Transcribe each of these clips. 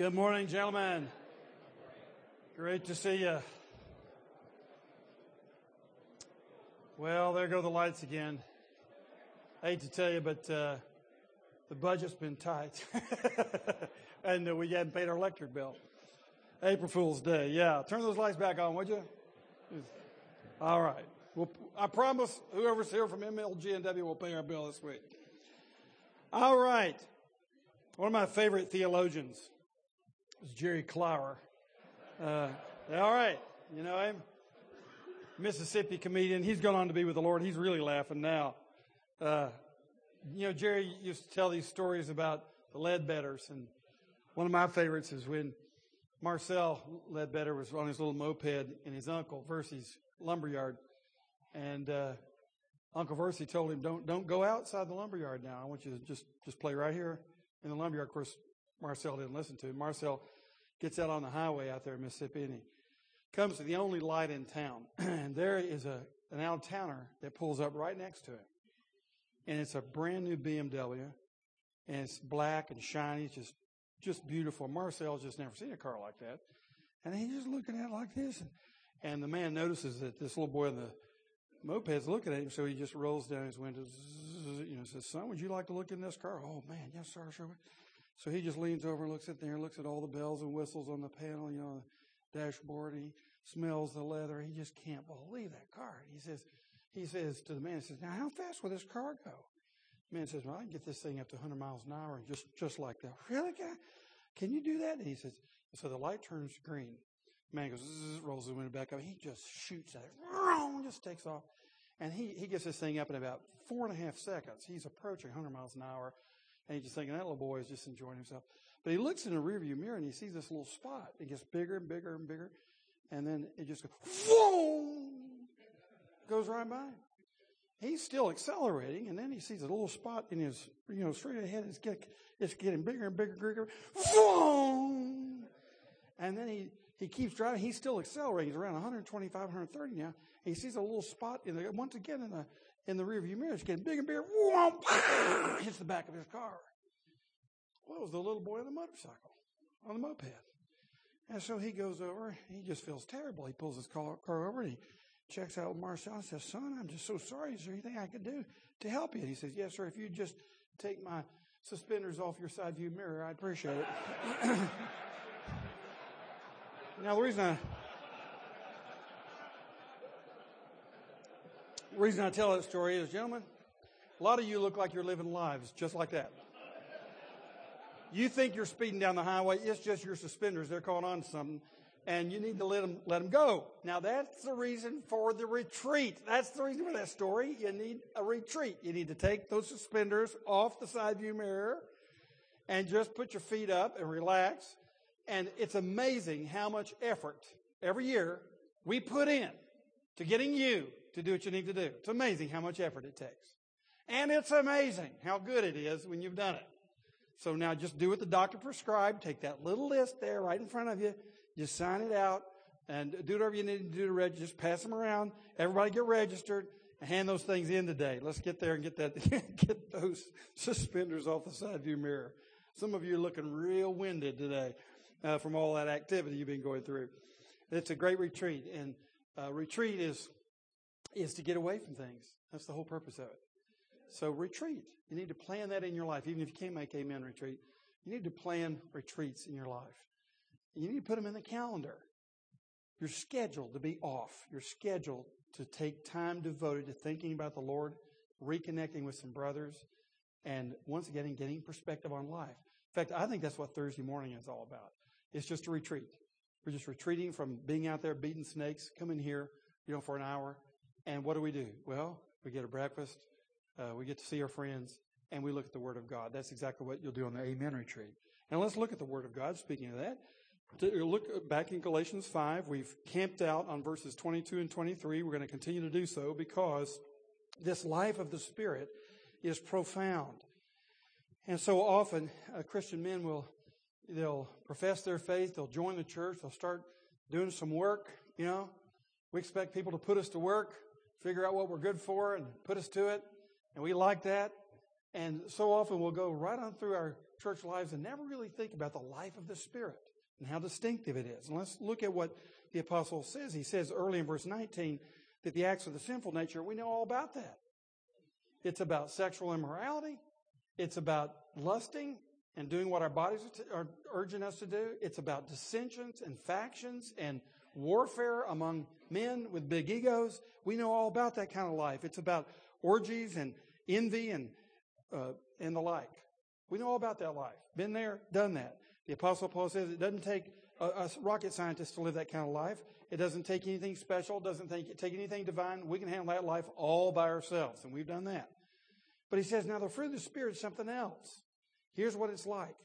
Good morning, gentlemen. Great to see you. Well, there go the lights again. I hate to tell you, but uh, the budget's been tight, and uh, we hadn't paid our electric bill. April Fool's Day, yeah. Turn those lights back on, would you? All right. Well, I promise whoever's here from MLG&W will pay our bill this week. All right. One of my favorite theologians is Jerry Clower. Uh, all right. You know him? Mississippi comedian. He's gone on to be with the Lord. He's really laughing now. Uh, you know, Jerry used to tell these stories about the Ledbetters, and one of my favorites is when Marcel Ledbetter was on his little moped in his uncle Versy's lumberyard, and uh, Uncle Versy told him, "Don't don't go outside the lumberyard now. I want you to just just play right here in the lumberyard." Of course, Marcel didn't listen to him. Marcel gets out on the highway out there in Mississippi, and he comes to the only light in town, and there is a an out towner that pulls up right next to him, and it's a brand new BMW, and it's black and shiny, it's just just beautiful. Marcel's just never seen a car like that, and he's just looking at it like this, and, and the man notices that this little boy in the moped's looking at him, so he just rolls down his window, you know, says, "Son, would you like to look in this car?" Oh man, yes, sir, sure. So he just leans over and looks at there, looks at all the bells and whistles on the panel, you know, the dashboard. He smells the leather. He just can't believe that car. He says, he says to the man, he says, "Now, how fast will this car go?" The man says, "Well, I can get this thing up to 100 miles an hour, just just like that." Really, guy? Can you do that? And he says, so the light turns green. The Man goes, rolls the window back up. He just shoots at it, just takes off. And he, he gets this thing up in about four and a half seconds. He's approaching 100 miles an hour. And he's just thinking, that little boy is just enjoying himself. But he looks in the rearview mirror and he sees this little spot. It gets bigger and bigger and bigger. And then it just goes, whoa, goes right by. He's still accelerating, and then he sees a little spot in his, you know, straight ahead. It's getting, it's getting bigger and bigger and bigger. Boom! And then he, he keeps driving. He's still accelerating. He's around 125, 130 now. He sees a little spot in the, once again in the, in the rearview mirror. It's getting bigger and bigger. Hits the back of his car. Well, it was the little boy on the motorcycle, on the moped. And so he goes over. He just feels terrible. He pulls his car, car over and he checks out Marcel and says, Son, I'm just so sorry. Is there anything I could do to help you? And he says, Yes, sir. If you just take my suspenders off your side view mirror, I'd appreciate it. now, the reason I. reason I tell that story is, gentlemen, a lot of you look like you're living lives just like that. You think you're speeding down the highway, it's just your suspenders. They're caught on something and you need to let them, let them go. Now that's the reason for the retreat. That's the reason for that story. You need a retreat. You need to take those suspenders off the side view mirror and just put your feet up and relax. And it's amazing how much effort every year we put in to getting you to do what you need to do. It's amazing how much effort it takes. And it's amazing how good it is when you've done it. So now just do what the doctor prescribed. Take that little list there right in front of you just sign it out and do whatever you need to do to register. Just pass them around. Everybody get registered and hand those things in today. Let's get there and get that, get those suspenders off the side view mirror. Some of you are looking real winded today uh, from all that activity you've been going through. It's a great retreat, and uh, retreat is is to get away from things. That's the whole purpose of it. So retreat. You need to plan that in your life, even if you can't make Amen retreat. You need to plan retreats in your life. You need to put them in the calendar. You're scheduled to be off. You're scheduled to take time devoted to thinking about the Lord, reconnecting with some brothers, and once again, getting perspective on life. In fact, I think that's what Thursday morning is all about. It's just a retreat. We're just retreating from being out there beating snakes, come in here, you know, for an hour. And what do we do? Well, we get a breakfast, uh, we get to see our friends, and we look at the Word of God. That's exactly what you'll do on the Amen retreat. And let's look at the Word of God. Speaking of that, to look back in Galatians 5, we've camped out on verses 22 and 23. We're going to continue to do so because this life of the Spirit is profound. And so often, uh, Christian men will, they'll profess their faith, they'll join the church, they'll start doing some work, you know. We expect people to put us to work, figure out what we're good for, and put us to it. And we like that. And so often we'll go right on through our church lives and never really think about the life of the Spirit and how distinctive it is. And let's look at what the apostle says. He says early in verse 19 that the acts of the sinful nature, we know all about that. It's about sexual immorality. It's about lusting and doing what our bodies are, urging us to do. It's about dissensions and factions and warfare among men with big egos. We know all about that kind of life. It's about orgies and envy and uh, and the like. We know all about that life. Been there, done that. The Apostle Paul says it doesn't take a, rocket scientist to live that kind of life. It doesn't take anything special. Doesn't take, take anything divine. We can handle that life all by ourselves, and we've done that. But he says, now the fruit of the Spirit is something else. Here's what it's like.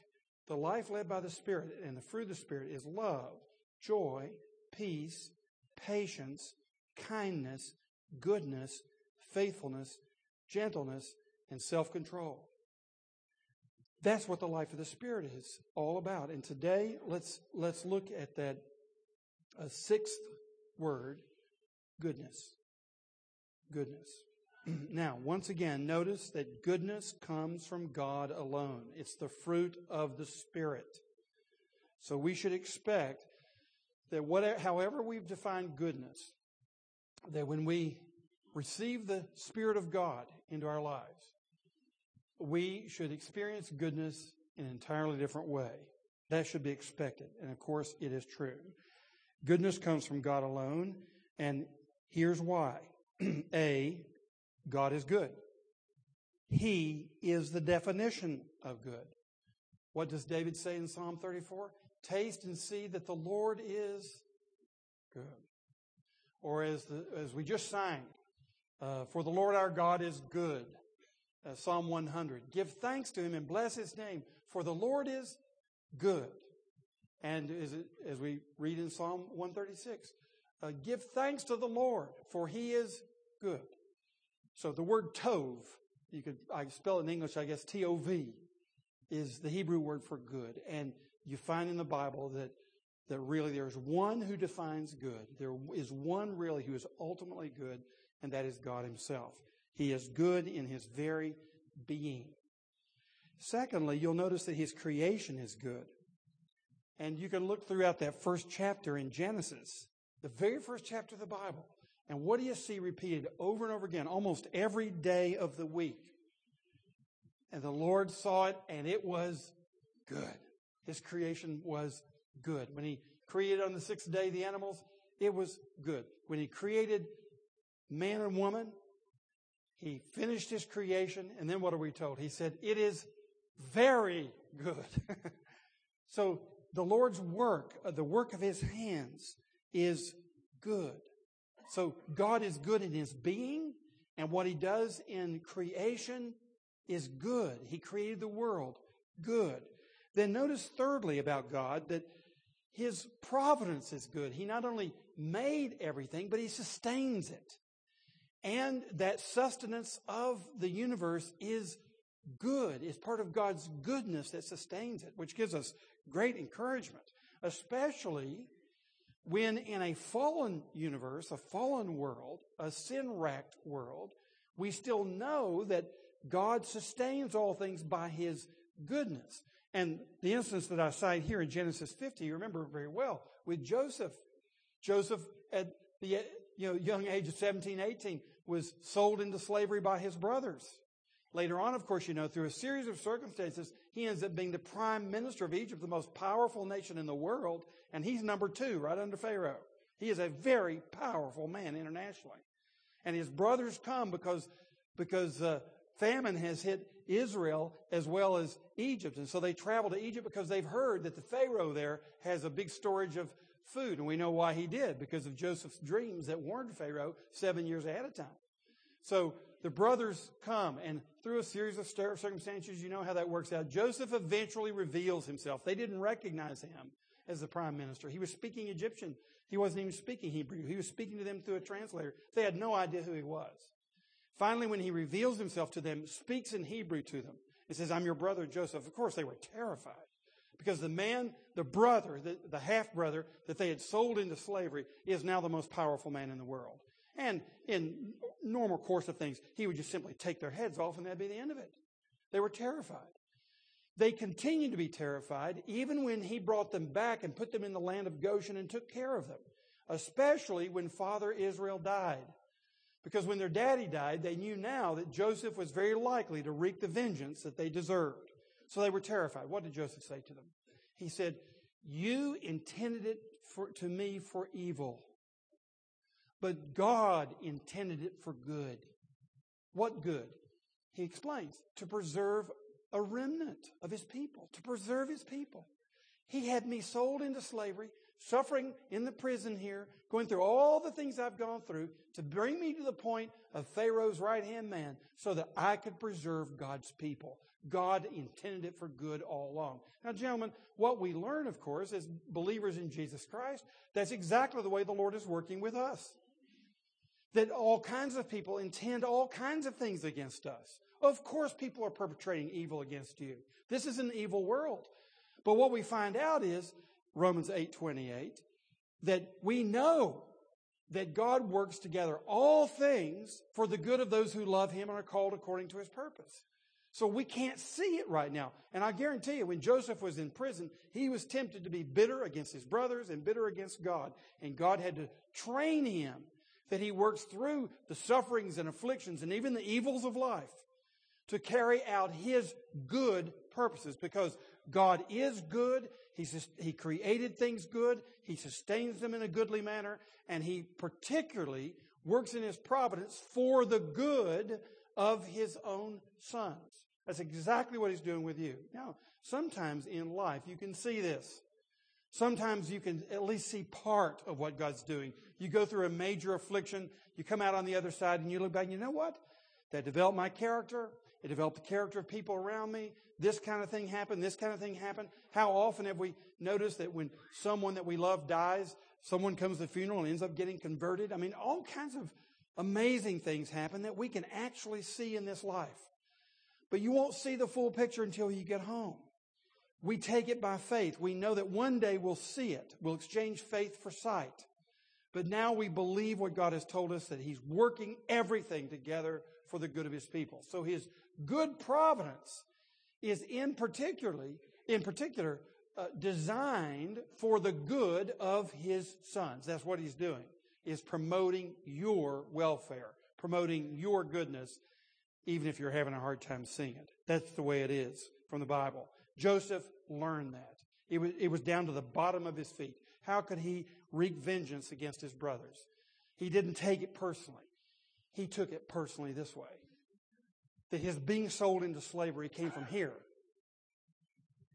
The life led by the Spirit and the fruit of the Spirit is love, joy, peace, patience, kindness, goodness, faithfulness, gentleness, and self control. That's what the life of the Spirit is all about. And today, let's, let's look at that a sixth word goodness. Goodness. now, once again, notice that goodness comes from God alone. It's the fruit of the Spirit. So we should expect that whatever, however we've defined goodness, that when we receive the Spirit of God into our lives, we should experience goodness in an entirely different way. That should be expected. And of course, it is true. Goodness comes from God alone, and here's why. A, God is good. He is the definition of good. What does David say in Psalm 34? Taste and see that the Lord is good. Or as, the, as we just sang, uh, for the Lord our God is good. Uh, Psalm 100. Give thanks to him and bless his name, for the Lord is good. And as, it, as we read in Psalm 136, uh, give thanks to the Lord, for he is good. So the word tov, you could, I spell it in English, I guess T-O-V, is the Hebrew word for good. And you find in the Bible that, that really there's one who defines good. There is one really who is ultimately good, and that is God himself. He is good in his very being. Secondly, you'll notice that his creation is good. And you can look throughout that first chapter in Genesis, the very first chapter of the Bible. And what do you see repeated over and over again, almost every day of the week? And the Lord saw it, and it was good. His creation was good. When He created on the sixth day the animals, it was good. When He created man and woman, He finished His creation, and then what are we told? He said, It is very good. so the Lord's work, uh, the work of His hands, is good. So God is good in his being, and what he does in creation is good. He created the world good. Then notice thirdly about God that his providence is good. He not only made everything, but he sustains it. And that sustenance of the universe is good, is part of God's goodness that sustains it, which gives us great encouragement, especially when in a fallen universe, a fallen world, a sin racked world, we still know that God sustains all things by his goodness. And the instance that I cite here in Genesis 50, you remember very well, with Joseph. Joseph, at the you know, young age of 17, 18, was sold into slavery by his brothers. Later on, of course, you know, through a series of circumstances, he ends up being the prime minister of Egypt, the most powerful nation in the world, and he's number two, right under Pharaoh. He is a very powerful man internationally. And his brothers come because, because uh, famine has hit Israel as well as Egypt. And so they travel to Egypt because they've heard that the Pharaoh there has a big storage of food. And we know why he did, because of Joseph's dreams that warned Pharaoh seven years ahead of time. So the brothers come, and through a series of circumstances, you know how that works out. Joseph eventually reveals himself. They didn't recognize him as the prime minister. He was speaking Egyptian. He wasn't even speaking Hebrew. He was speaking to them through a translator. They had no idea who he was. Finally, when he reveals himself to them, speaks in Hebrew to them, and says, I'm your brother Joseph. Of course, they were terrified because the man, the brother, the, the half brother that they had sold into slavery is now the most powerful man in the world. And in normal course of things, he would just simply take their heads off and that'd be the end of it. They were terrified. they continued to be terrified even when he brought them back and put them in the land of Goshen and took care of them, especially when Father Israel died. Because when their daddy died, they knew now that Joseph was very likely to wreak the vengeance that they deserved. So they were terrified. What did Joseph say to them? He said, You intended it for, to me for evil, but God intended it for good. What good? He explains to preserve a remnant of his people, to preserve his people. He had me sold into slavery, suffering in the prison here, going through all the things I've gone through to bring me to the point of Pharaoh's right hand man so that I could preserve God's people. God intended it for good all along. Now, gentlemen, what we learn, of course, as believers in Jesus Christ, that's exactly the way the Lord is working with us. That all kinds of people intend all kinds of things against us. Of course, people are perpetrating evil against you. This is an evil world. But what we find out is Romans 8:28 that we know that God works together all things for the good of those who love him and are called according to his purpose. So we can't see it right now. And I guarantee you, when Joseph was in prison, he was tempted to be bitter against his brothers and bitter against God. And God had to train him that he works through the sufferings and afflictions and even the evils of life to carry out his good purposes because God is good. He, he created things good. He sustains them in a goodly manner. And he particularly works in his providence for the good of his own sons. That's exactly what he's doing with you. Now, sometimes in life you can see this. Sometimes you can at least see part of what God's doing. You go through a major affliction, you come out on the other side and you look back and you know what? That developed my character. It developed the character of people around me. This kind of thing happened. This kind of thing happened. How often have we noticed that when someone that we love dies, someone comes to the funeral and ends up getting converted? I mean, all kinds of amazing things happen that we can actually see in this life. But you won't see the full picture until you get home. We take it by faith. We know that one day we'll see it. We'll exchange faith for sight. But now we believe what God has told us that He's working everything together for the good of His people. So His good providence is in particularly, in particular, uh, designed for the good of his sons. That's what he's doing, is promoting your welfare, promoting your goodness, even if you're having a hard time seeing it. That's the way it is from the Bible. Joseph learned that. It was, it was down to the bottom of his feet. How could he wreak vengeance against his brothers? He didn't take it personally. He took it personally this way that his being sold into slavery came from here.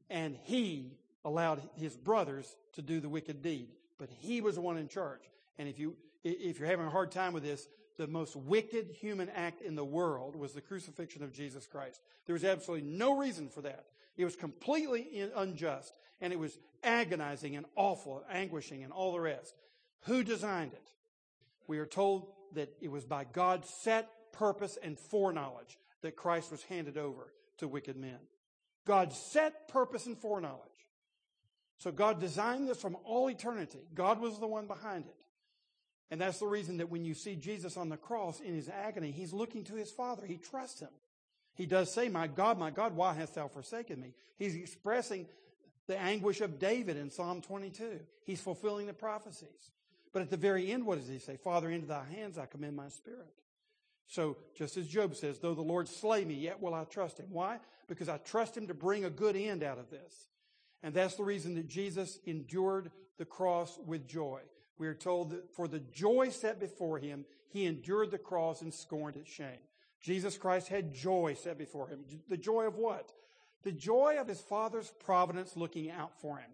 And he allowed his brothers to do the wicked deed, but he was the one in charge. And if you, if you're having a hard time with this, the most wicked human act in the world was the crucifixion of Jesus Christ. There was absolutely no reason for that. It was completely unjust and it was agonizing and awful anguishing and all the rest. Who designed it? We are told that it was by God's set purpose and foreknowledge that Christ was handed over to wicked men. God set purpose and foreknowledge. So God designed this from all eternity. God was the one behind it. And that's the reason that when you see Jesus on the cross in his agony, he's looking to his Father. He trusts him. He does say, My God, my God, why hast thou forsaken me? He's expressing the anguish of David in Psalm 22. He's fulfilling the prophecies. But at the very end, what does he say? Father, into thy hands I commend my spirit. So, just as Job says, though the Lord slay me, yet will I trust him. Why? Because I trust him to bring a good end out of this. And that's the reason that Jesus endured the cross with joy. We are told that for the joy set before him, he endured the cross and scorned its shame. Jesus Christ had joy set before him. The joy of what? The joy of his Father's providence looking out for him.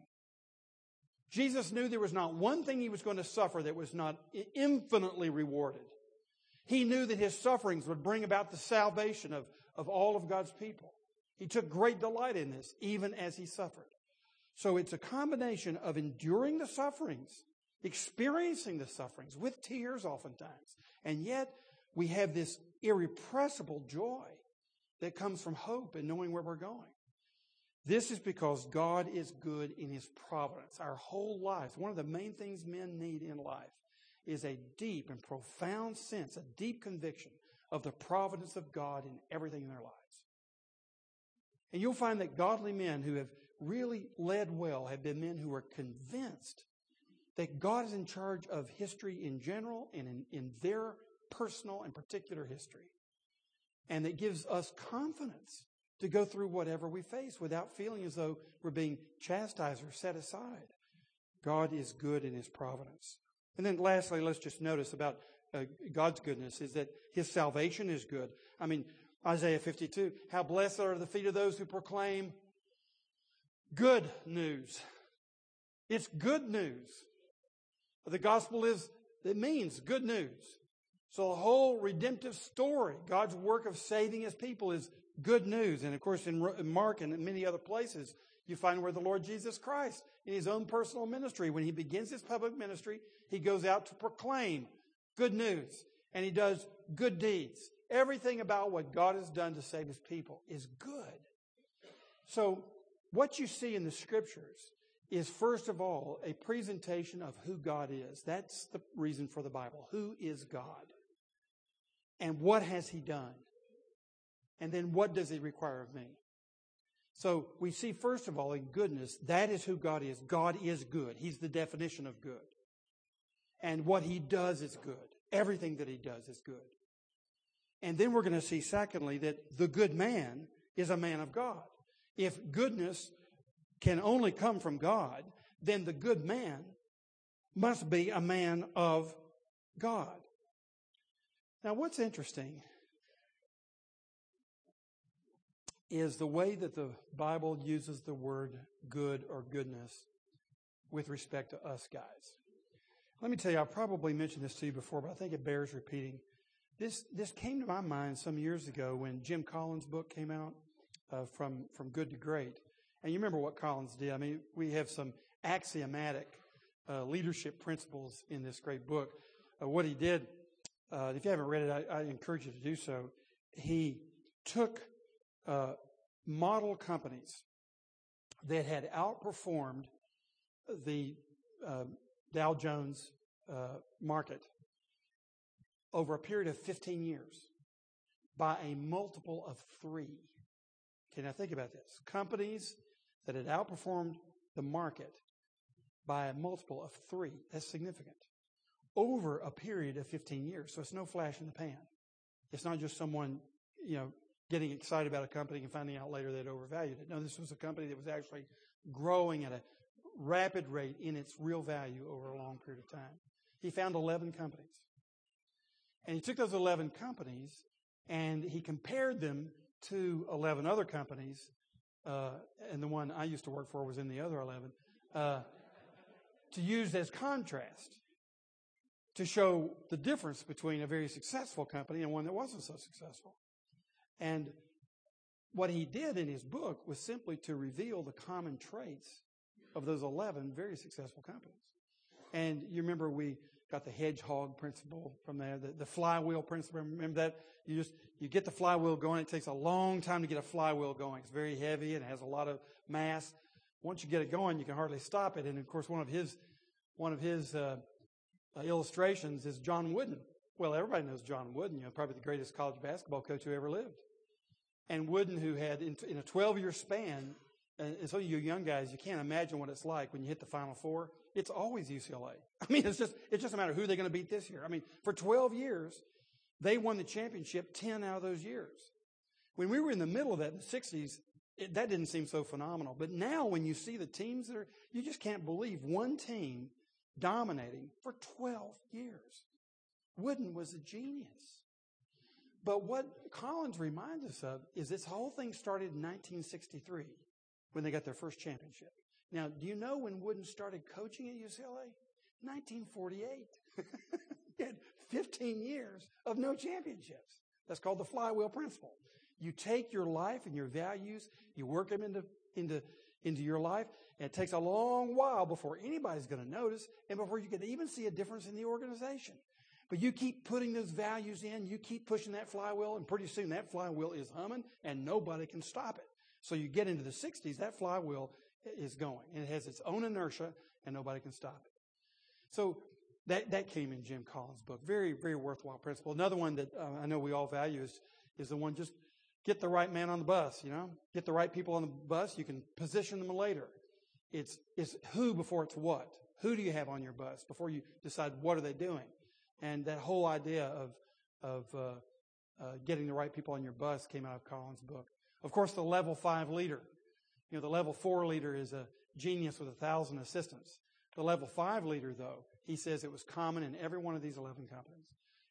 Jesus knew there was not one thing he was going to suffer that was not infinitely rewarded. He knew that his sufferings would bring about the salvation of, of all of God's people. He took great delight in this, even as he suffered. So it's a combination of enduring the sufferings, experiencing the sufferings with tears oftentimes, and yet we have this irrepressible joy that comes from hope and knowing where we're going. This is because God is good in his providence. Our whole lives, one of the main things men need in life is a deep and profound sense, a deep conviction of the providence of God in everything in their lives. And you'll find that godly men who have really led well have been men who are convinced that God is in charge of history in general and in, in their personal and particular history. And that gives us confidence to go through whatever we face without feeling as though we're being chastised or set aside. God is good in his providence. And then lastly, let's just notice about uh, God's goodness is that his salvation is good. I mean, Isaiah 52, how blessed are the feet of those who proclaim good news. It's good news. The gospel is, it means good news. So the whole redemptive story, God's work of saving his people is good news. And of course, in Mark and in many other places, you find where the Lord Jesus Christ, in his own personal ministry, when he begins his public ministry, he goes out to proclaim good news and he does good deeds. Everything about what God has done to save his people is good. So, what you see in the scriptures is first of all a presentation of who God is. That's the reason for the Bible. Who is God? And what has he done? And then what does he require of me? So we see first of all in goodness, that is who God is. God is good. He's the definition of good. And what he does is good. Everything that he does is good. And then we're going to see secondly that the good man is a man of God. If goodness can only come from God, then the good man must be a man of God. Now, what's interesting is the way that the Bible uses the word good or goodness with respect to us guys. Let me tell you, I probably mentioned this to you before, but I think it bears repeating. This, this came to my mind some years ago when Jim Collins' book came out, uh, from, from good to great. And you remember what Collins did. I mean, we have some axiomatic uh, leadership principles in this great book. Uh, what he did, uh, if you haven't read it, I, I, encourage you to do so. He took uh, model companies that had outperformed the uh, Dow Jones uh, market over a period of 15 years by a multiple of three. Okay, now think about this. Companies that had outperformed the market by a multiple of three, that's significant, over a period of 15 years. So it's no flash in the pan. It's not just someone, you know, getting excited about a company and finding out later they'd overvalued it. No, this was a company that was actually growing at a rapid rate in its real value over a long period of time. He found 11 companies. And he took those 11 companies and he compared them to 11 other companies, uh, and the one I used to work for was in the other 11, uh, to use as contrast to show the difference between a very successful company and one that wasn't so successful. And what he did in his book was simply to reveal the common traits of those 11 very successful companies. And you remember we got the hedgehog principle from there, the, the flywheel principle. Remember that? You just, you get the flywheel going. It takes a long time to get a flywheel going. It's very heavy and has a lot of mass. Once you get it going, you can hardly stop it. And of course, one of his, one of his, uh, uh, illustrations is John Wooden. Well, everybody knows John Wooden, you know, probably the greatest college basketball coach who ever lived. And Wooden, who had, in, in a 12 year span, and, and some of you young guys, you can't imagine what it's like when you hit the Final Four. It's always UCLA. I mean, it's just, it's just a matter of who they're going to beat this year. I mean, for 12 years, they won the championship 10 out of those years. When we were in the middle of that in the 60s, it, that didn't seem so phenomenal. But now when you see the teams that are, you just can't believe one team dominating for 12 years. Wooden was a genius. But what Collins reminds us of is this whole thing started in 1963 when they got their first championship. Now, do you know when Wooden started coaching at UCLA? 1948. he had 15 years of no championships. That's called the flywheel principle. You take your life and your values, you work them into, into, into your life, and it takes a long while before anybody's going to notice and before you can even see a difference in the organization. But you keep putting those values in, you keep pushing that flywheel, and pretty soon that flywheel is humming and nobody can stop it. So you get into the 60s, that flywheel is going. And it has its own inertia, and nobody can stop it. So that, that came in Jim Collins' book. Very, very worthwhile principle. Another one that uh, I know we all value is, is the one just get the right man on the bus, you know, get the right people on the bus. You can position them later. It's, it's who before it's what. Who do you have on your bus before you decide what are they doing? And that whole idea of, of uh, uh, getting the right people on your bus came out of Collins' book. Of course, the level five leader. You know, the level four leader is a genius with a thousand assistants. The level five leader, though, he says it was common in every one of these 11 companies.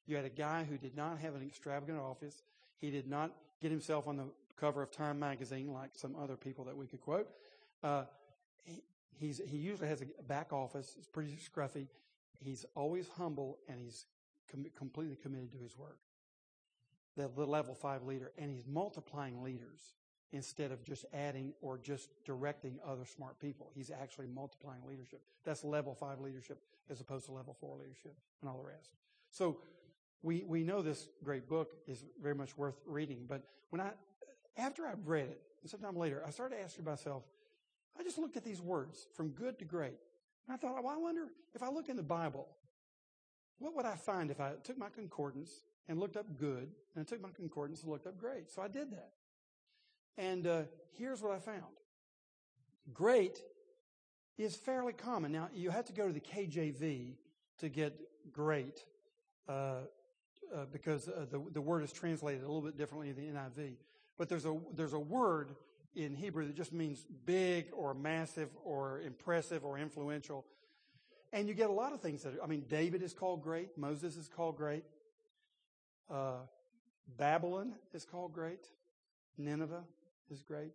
You had a guy who did not have an extravagant office. He did not get himself on the cover of Time magazine like some other people that we could quote. Uh, he, he usually has a back office. It's pretty scruffy. He's always humble and he's com- completely committed to his work. The, level five leader, and he's multiplying leaders instead of just adding or just directing other smart people. He's actually multiplying leadership. That's level five leadership as opposed to level four leadership and all the rest. So we, we know this great book is very much worth reading, but when I, after I've read it, sometime later, I started asking myself, I just looked at these words from good to great. And I thought, well, I wonder if I look in the Bible, what would I find if I took my concordance and looked up good, and I took my concordance and looked up great? So I did that. And uh, here's what I found. Great is fairly common. Now, you have to go to the KJV to get great uh, uh, because uh, the, the word is translated a little bit differently in the NIV. But there's a, there's a word in Hebrew that just means big or massive or impressive or influential. And you get a lot of things that, are, I mean, David is called great. Moses is called great. Uh, Babylon is called great. Nineveh is great.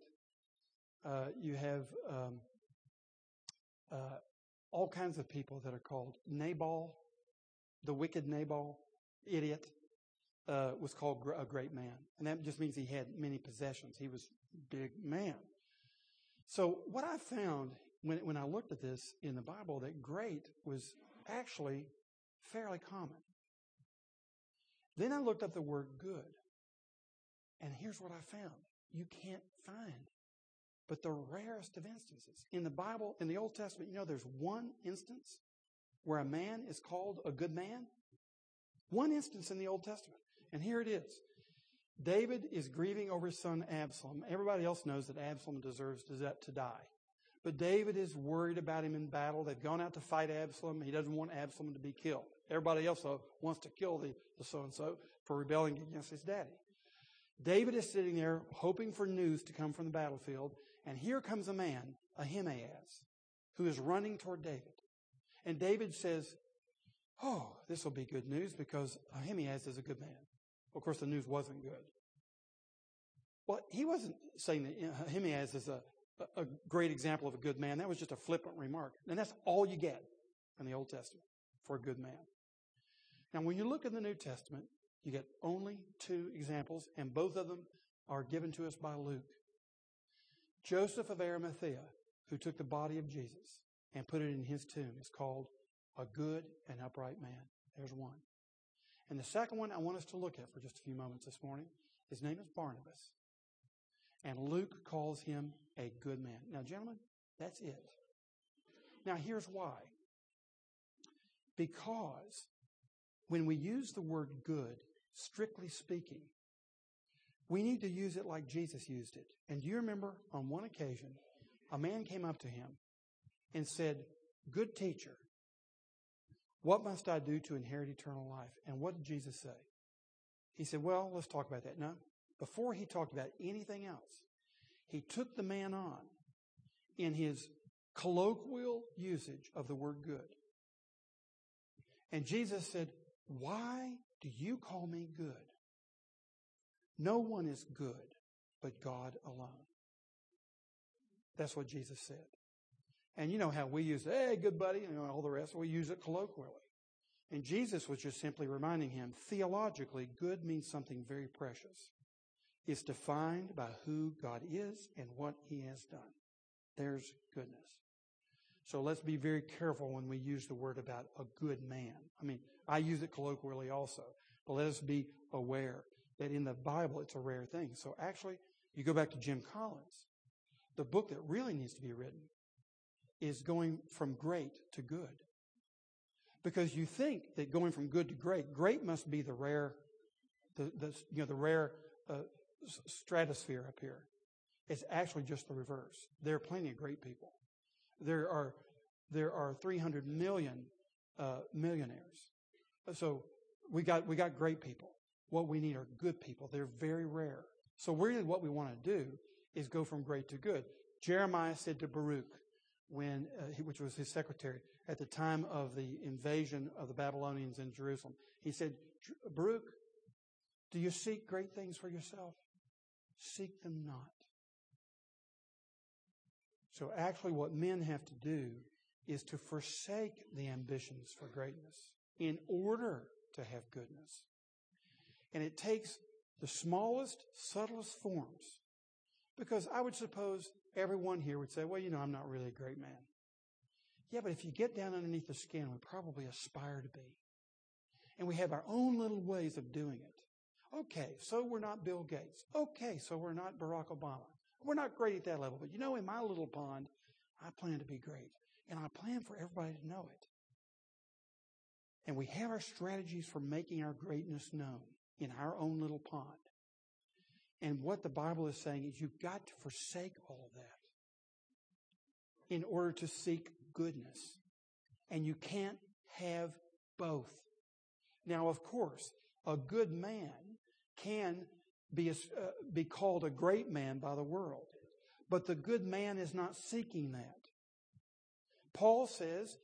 Uh, you have um, uh, all kinds of people that are called Nabal, the wicked Nabal, idiot, uh, was called a great man, and that just means he had many possessions. He was big man. So what I found when when I looked at this in the Bible that great was actually fairly common. Then I looked up the word good, and here's what I found you can't find but the rarest of instances. In the Bible, in the Old Testament, you know, there's one instance where a man is called a good man. One instance in the Old Testament. And here it is. David is grieving over his son Absalom. Everybody else knows that Absalom deserves to die. But David is worried about him in battle. They've gone out to fight Absalom. He doesn't want Absalom to be killed. Everybody else though, wants to kill the, the so-and-so for rebelling against his daddy. David is sitting there hoping for news to come from the battlefield, and here comes a man, Ahimaaz, who is running toward David. And David says, Oh, this will be good news because Ahimaaz is a good man. Of course, the news wasn't good. Well, he wasn't saying that Ahimaaz is a, a great example of a good man. That was just a flippant remark. And that's all you get in the Old Testament for a good man. Now, when you look in the New Testament, you get only two examples, and both of them are given to us by Luke. Joseph of Arimathea, who took the body of Jesus and put it in his tomb, is called a good and upright man. There's one. And the second one I want us to look at for just a few moments this morning, his name is Barnabas. And Luke calls him a good man. Now, gentlemen, that's it. Now, here's why. Because when we use the word good, strictly speaking. We need to use it like Jesus used it. And do you remember on one occasion, a man came up to him and said, Good teacher, what must I do to inherit eternal life? And what did Jesus say? He said, Well, let's talk about that. No, before he talked about anything else, he took the man on in his colloquial usage of the word good. And Jesus said, Why do you call me good? No one is good but God alone. That's what Jesus said. And you know how we use, hey, good buddy, and all the rest, we use it colloquially. And Jesus was just simply reminding him, theologically, good means something very precious. It's defined by who God is and what he has done. There's goodness. So let's be very careful when we use the word about a good man. I mean, I use it colloquially also, but let us be aware that in the Bible it's a rare thing. So actually, you go back to Jim Collins, the book that really needs to be written is going from great to good. Because you think that going from good to great, great must be the rare, the, the you know, the rare uh, stratosphere up here. It's actually just the reverse. There are plenty of great people. There are there are 300 million uh, millionaires. So we got we got great people. What we need are good people. They're very rare. So really, what we want to do is go from great to good. Jeremiah said to Baruch, when uh, which was his secretary at the time of the invasion of the Babylonians in Jerusalem, he said, Baruch, do you seek great things for yourself? Seek them not. So actually, what men have to do is to forsake the ambitions for greatness in order to have goodness. And it takes the smallest, subtlest forms. Because I would suppose everyone here would say, well, you know, I'm not really a great man. Yeah, but if you get down underneath the skin, we probably aspire to be. And we have our own little ways of doing it. Okay, so we're not Bill Gates. Okay, so we're not Barack Obama. We're not great at that level. But you know, in my little pond, I plan to be great. And I plan for everybody to know it. And we have our strategies for making our greatness known in our own little pond. And what the Bible is saying is you've got to forsake all of that in order to seek goodness. And you can't have both. Now, of course, a good man can be, a, uh, be called a great man by the world. But the good man is not seeking that. Paul says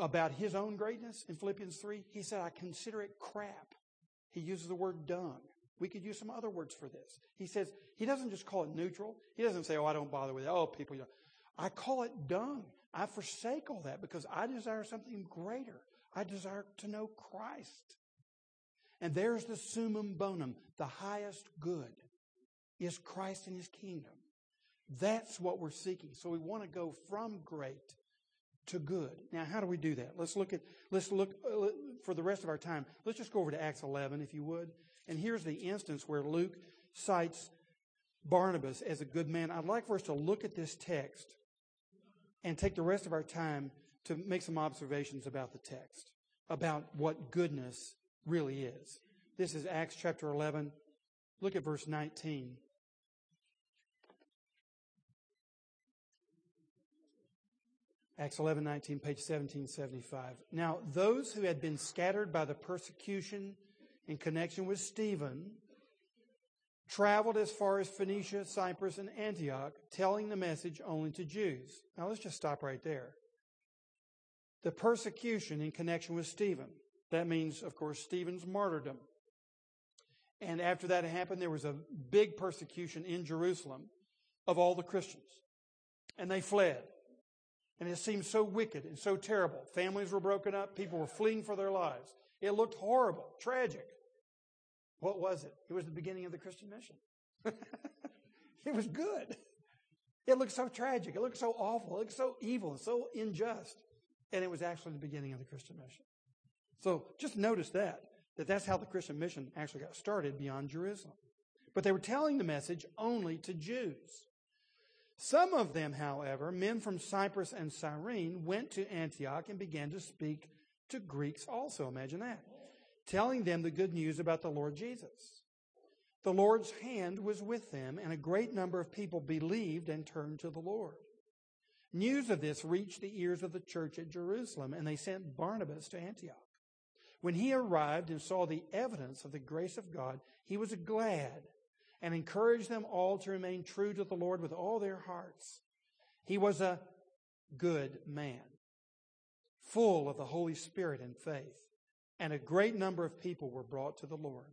about his own greatness in Philippians 3, he said, I consider it crap. He uses the word dung. We could use some other words for this. He says, he doesn't just call it neutral. He doesn't say, oh, I don't bother with it. Oh, people, you know. I call it dung. I forsake all that because I desire something greater. I desire to know Christ. And there's the summum bonum, the highest good is Christ and his kingdom. That's what we're seeking. So we want to go from great to good. Now, how do we do that? Let's look at, let's look uh, for the rest of our time. Let's just go over to Acts 11, if you would. And here's the instance where Luke cites Barnabas as a good man. I'd like for us to look at this text and take the rest of our time to make some observations about the text, about what goodness really is. This is Acts chapter 11. Look at verse 19. Acts 11, 19, page 1775. Now, those who had been scattered by the persecution in connection with Stephen traveled as far as Phoenicia, Cyprus, and Antioch, telling the message only to Jews. Now, let's just stop right there. The persecution in connection with Stephen. That means, of course, Stephen's martyrdom. And after that happened, there was a big persecution in Jerusalem of all the Christians. And they fled. And it seemed so wicked and so terrible. Families were broken up. People were fleeing for their lives. It looked horrible, tragic. What was it? It was the beginning of the Christian mission. it was good. It looked so tragic. It looked so awful. It looked so evil and so unjust. And it was actually the beginning of the Christian mission. So just notice that, that that's how the Christian mission actually got started beyond Jerusalem. But they were telling the message only to Jews. Some of them, however, men from Cyprus and Cyrene, went to Antioch and began to speak to Greeks also. Imagine that. Telling them the good news about the Lord Jesus. The Lord's hand was with them, and a great number of people believed and turned to the Lord. News of this reached the ears of the church at Jerusalem, and they sent Barnabas to Antioch. When he arrived and saw the evidence of the grace of God, he was glad and encouraged them all to remain true to the Lord with all their hearts. He was a good man, full of the Holy Spirit and faith, and a great number of people were brought to the Lord.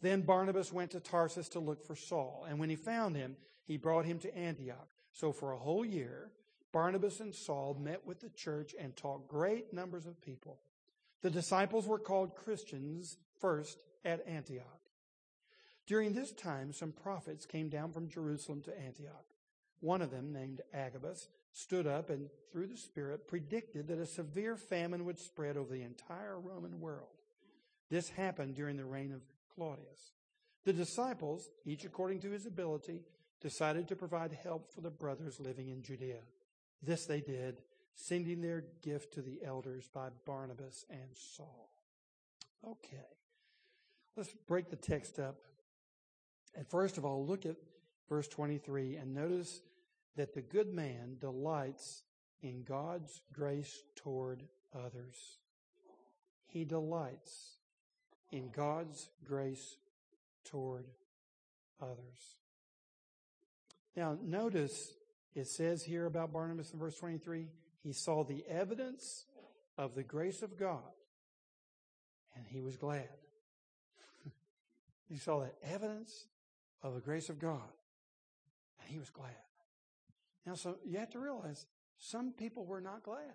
Then Barnabas went to Tarsus to look for Saul, and when he found him, he brought him to Antioch. So for a whole year, Barnabas and Saul met with the church and taught great numbers of people. The disciples were called Christians first at Antioch. During this time, some prophets came down from Jerusalem to Antioch. One of them, named Agabus, stood up and, through the Spirit, predicted that a severe famine would spread over the entire Roman world. This happened during the reign of Claudius. The disciples, each according to his ability, decided to provide help for the brothers living in Judea. This they did, sending their gift to the elders by Barnabas and Saul. Okay. Let's break the text up And first of all, look at verse 23 and notice that the good man delights in God's grace toward others. He delights in God's grace toward others. Now, notice it says here about Barnabas in verse 23 he saw the evidence of the grace of God and he was glad. he saw the evidence of the grace of God and he was glad. Now, so you have to realize some people were not glad.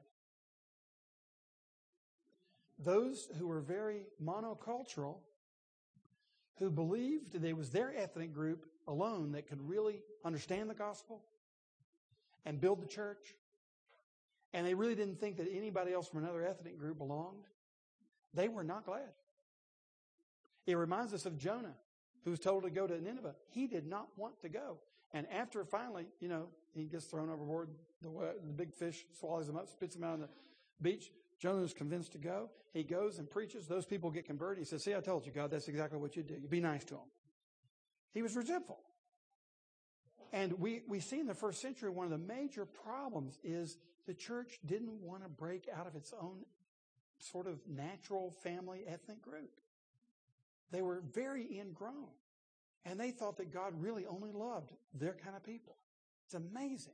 Those who were very monocultural, who believed that it was their ethnic group alone that could really understand the gospel and build the church, and they really didn't think that anybody else from another ethnic group belonged, they were not glad. It reminds us of Jonah, who was told to go to Nineveh. He did not want to go. And after finally, you know, he gets thrown overboard, the, the big fish swallows him up, spits him out on the beach. Jonah is convinced to go. He goes and preaches. Those people get converted. He says, See, I told you, God, that's exactly what you do. You be nice to them. He was resentful. And we, we see in the first century one of the major problems is the church didn't want to break out of its own sort of natural family ethnic group. They were very ingrown. And they thought that God really only loved their kind of people. It's amazing.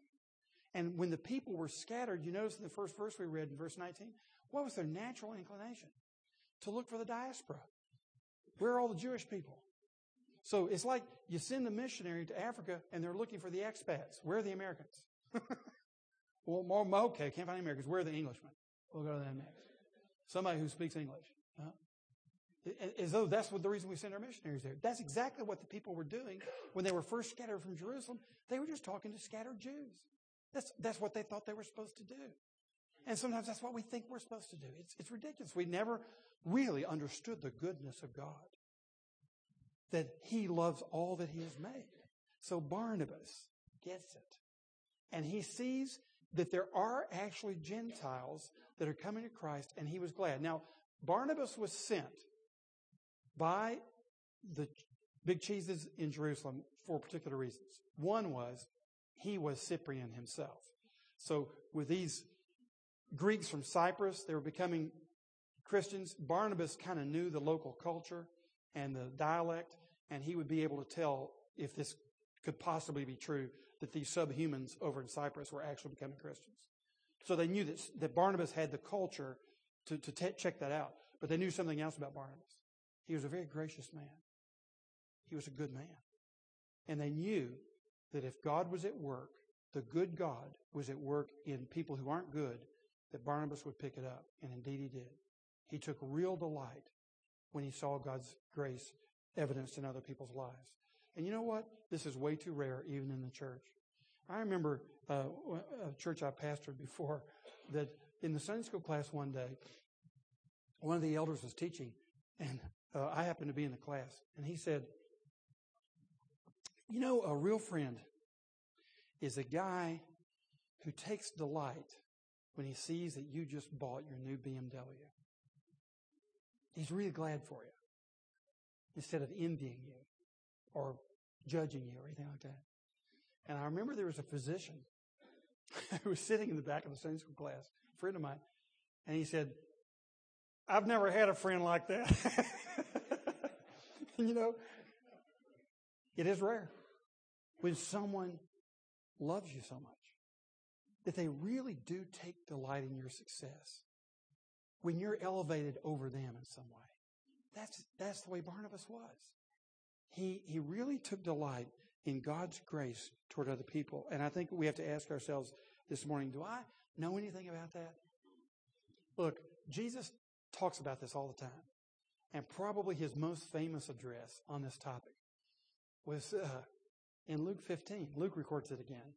And when the people were scattered, you notice in the first verse we read in verse 19, what was their natural inclination? To look for the diaspora. Where are all the Jewish people? So it's like you send a missionary to Africa and they're looking for the expats. Where are the Americans? well, more, okay, can't find the Americans. Where are the Englishmen? We'll go to them next. Somebody who speaks English. Huh? As though that's what the reason we send our missionaries there. That's exactly what the people were doing when they were first scattered from Jerusalem. They were just talking to scattered Jews. That's, that's what they thought they were supposed to do. And sometimes that's what we think we're supposed to do. It's, it's ridiculous. We never really understood the goodness of God. That He loves all that He has made. So Barnabas gets it. And he sees that there are actually Gentiles that are coming to Christ, and he was glad. Now, Barnabas was sent by the big cheeses in Jerusalem for particular reasons. One was he was Cyprian himself. So with these Greeks from Cyprus, they were becoming Christians. Barnabas kind of knew the local culture and the dialect, and he would be able to tell if this could possibly be true that these subhumans over in Cyprus were actually becoming Christians. So they knew that, that Barnabas had the culture to, to check that out, but they knew something else about Barnabas. He was a very gracious man. He was a good man. And they knew that if God was at work, the good God was at work in people who aren't good, that Barnabas would pick it up. And indeed he did. He took real delight when he saw God's grace evidenced in other people's lives. And you know what? This is way too rare, even in the church. I remember uh, a church I pastored before that in the Sunday school class one day, one of the elders was teaching, and uh, I happened to be in the class, and he said, You know, a real friend is a guy who takes delight when he sees that you just bought your new BMW. He's really glad for you instead of envying you or judging you or anything like that. And I remember there was a physician who was sitting in the back of the Sunday school class, a friend of mine, and he said, I've never had a friend like that. you know, it is rare when someone loves you so much that they really do take delight in your success. When you're elevated over them in some way. That's, that's the way Barnabas was. He, he really took delight in God's grace toward other people. And I think we have to ask ourselves this morning, do I know anything about that? Look, Jesus talks about this all the time. And probably his most famous address on this topic was uh, in Luke 15. Luke records it again.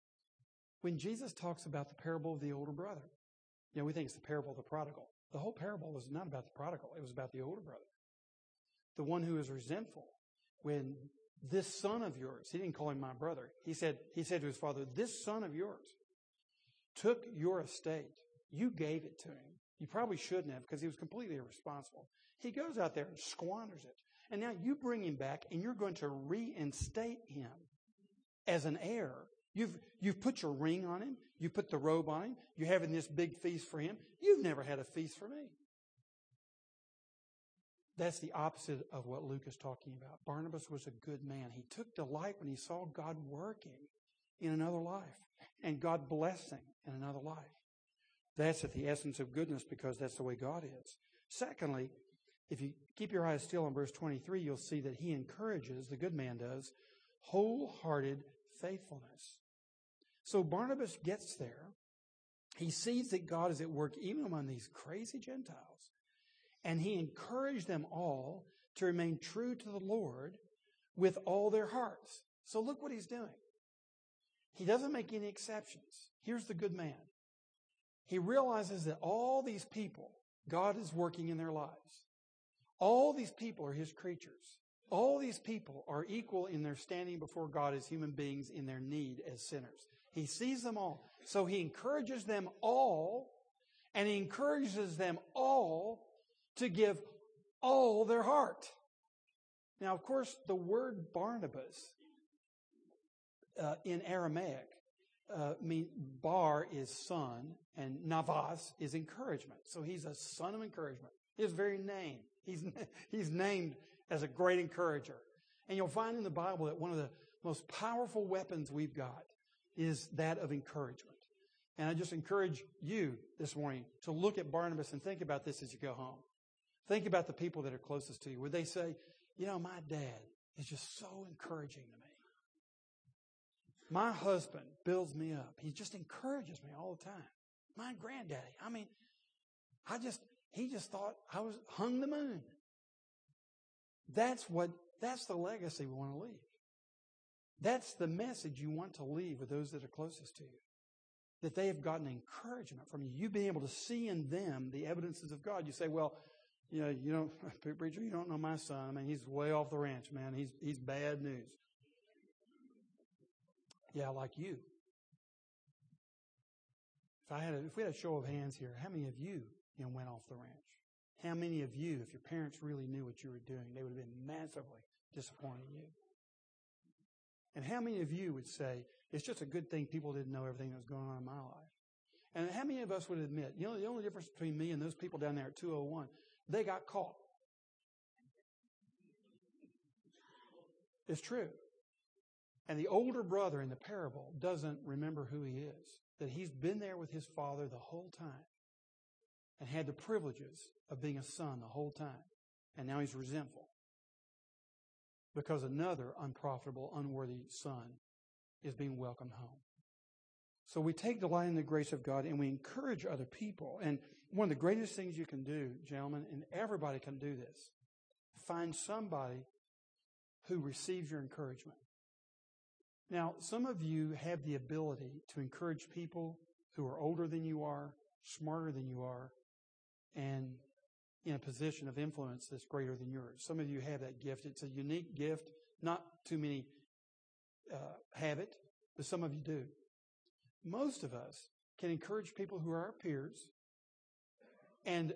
When Jesus talks about the parable of the older brother, you know, we think it's the parable of the prodigal. The whole parable was not about the prodigal, it was about the older brother. The one who is resentful. When this son of yours, he didn't call him my brother. He said, he said to his father, this son of yours took your estate. You gave it to him. You probably shouldn't have because he was completely irresponsible. He goes out there and squanders it. And now you bring him back and you're going to reinstate him as an heir. You've, you've put your ring on him. You put the robe on him. You're having this big feast for him. You've never had a feast for me. That's the opposite of what Luke is talking about. Barnabas was a good man. He took delight when he saw God working in another life and God blessing in another life. That's at the essence of goodness because that's the way God is. Secondly, if you keep your eyes still on verse 23, you'll see that he encourages, the good man does, wholehearted faithfulness. So Barnabas gets there. He sees that God is at work even among these crazy Gentiles. And he encouraged them all to remain true to the Lord with all their hearts. So look what he's doing. He doesn't make any exceptions. Here's the good man. He realizes that all these people, God is working in their lives. All these people are his creatures. All these people are equal in their standing before God as human beings in their need as sinners. He sees them all. So he encourages them all, and he encourages them all to give all their heart. Now, of course, the word Barnabas uh, in Aramaic uh, bar is son and navas is encouragement. So he's a son of encouragement. His very name. He's, he's named as a great encourager. And you'll find in the Bible that one of the most powerful weapons we've got is that of encouragement. And I just encourage you this morning to look at Barnabas and think about this as you go home. Think about the people that are closest to you. Would they say, you know, my dad is just so encouraging to me. My husband builds me up. He just encourages me all the time. My granddaddy, I mean, I just, he just thought I was hung the moon. That's what, that's the legacy we want to leave. That's the message you want to leave with those that are closest to you. That they have gotten encouragement from you. You being able to see in them the evidences of God. You say, well, you know, you don't, preacher, you don't know my son. I mean, he's way off the ranch, man. He's, he's bad news. Yeah, like you. If I had a, if we had a show of hands here, how many of you, you know, went off the ranch? How many of you, if your parents really knew what you were doing, they would have been massively disappointed in you? And how many of you would say, it's just a good thing people didn't know everything that was going on in my life? And how many of us would admit, you know, the only difference between me and those people down there at 201, they got caught. It's true. And the older brother in the parable doesn't remember who he is, that he's been there with his father the whole time and had the privileges of being a son the whole time. And now he's resentful because another unprofitable, unworthy son is being welcomed home. So we take delight in the grace of God and we encourage other people. And one of the greatest things you can do, gentlemen, and everybody can do this, find somebody who receives your encouragement. Now, some of you have the ability to encourage people who are older than you are, smarter than you are, and in a position of influence that's greater than yours. Some of you have that gift. It's a unique gift. Not too many uh, have it, but some of you do. Most of us can encourage people who are our peers, and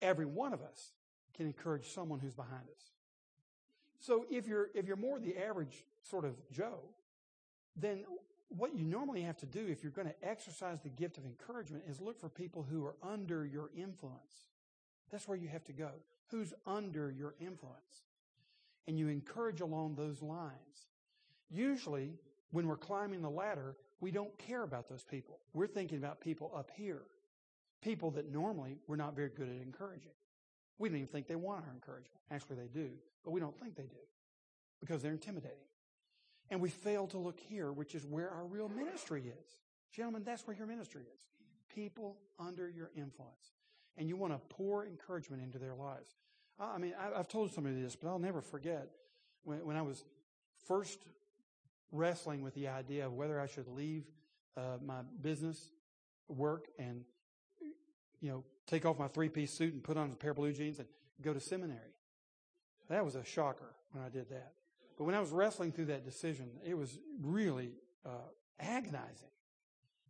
every one of us can encourage someone who's behind us. So if you're if you're more the average sort of Joe, then what you normally have to do if you're going to exercise the gift of encouragement is look for people who are under your influence. That's where you have to go. Who's under your influence? And you encourage along those lines. Usually, when we're climbing the ladder, we don't care about those people. We're thinking about people up here. People that normally we're not very good at encouraging. We don't even think they want our encouragement. Actually, they do, but we don't think they do because they're intimidating. And we fail to look here, which is where our real ministry is. Gentlemen, that's where your ministry is. People under your influence. And you want to pour encouragement into their lives. I mean, I've told somebody this, but I'll never forget when, I was first wrestling with the idea of whether I should leave uh, my business work and, you know, take off my three piece suit and put on a pair of blue jeans and go to seminary. That was a shocker when I did that. But when I was wrestling through that decision, it was really uh, agonizing.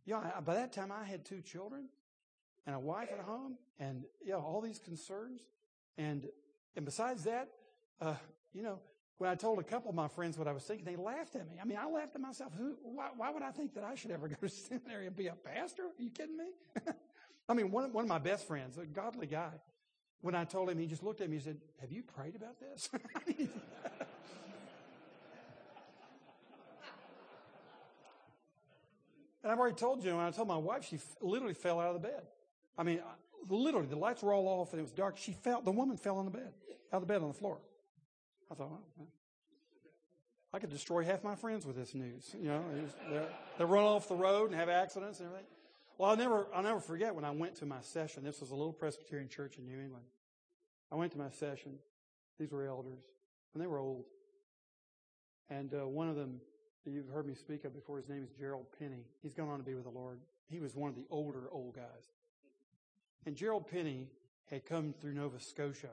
You know, by that time I had two children and a wife at home and, you know, all these concerns. And, and besides that, uh, you know, when I told a couple of my friends what I was thinking, they laughed at me. I mean, I laughed at myself. Who, why, why would I think that I should ever go to seminary and be a pastor? Are you kidding me? I mean, one, one of my best friends, a godly guy, when I told him, he just looked at me and said, Have you prayed about this? and I've already told you, when I told my wife, she literally fell out of the bed. I mean, literally, the lights were all off and it was dark. She fell, the woman fell on the bed, out of the bed on the floor. I thought, I could destroy half my friends with this news. You know, they run off the road and have accidents and everything. Well, I'll never, I'll never forget when I went to my session. This was a little Presbyterian church in New England. I went to my session. These were elders, and they were old. And uh, one of them, you've heard me speak of before, his name is Gerald Penny. He's gone on to be with the Lord. He was one of the older old guys. And Gerald Penny had come through Nova Scotia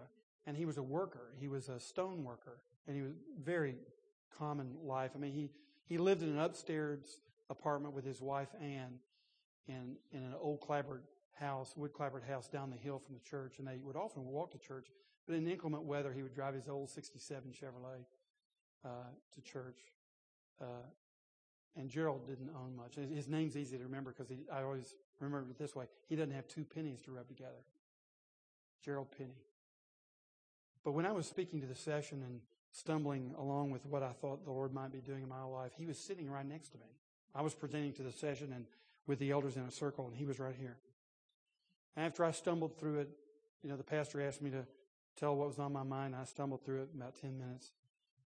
and he was a worker. He was a stone worker, and he was very common life. I mean, he he lived in an upstairs apartment with his wife Anne, in in an old clapboard house, wood clapboard house down the hill from the church, and they would often walk to church. But in inclement weather, he would drive his old '67 Chevrolet uh, to church. Uh, and Gerald didn't own much. His name's easy to remember because I always remember it this way. He doesn't have two pennies to rub together. Gerald Penny. But when I was speaking to the session and stumbling along with what I thought the Lord might be doing in my life, He was sitting right next to me. I was presenting to the session and with the elders in a circle, and He was right here. After I stumbled through it, you know, the pastor asked me to tell what was on my mind. I stumbled through it in about 10 minutes.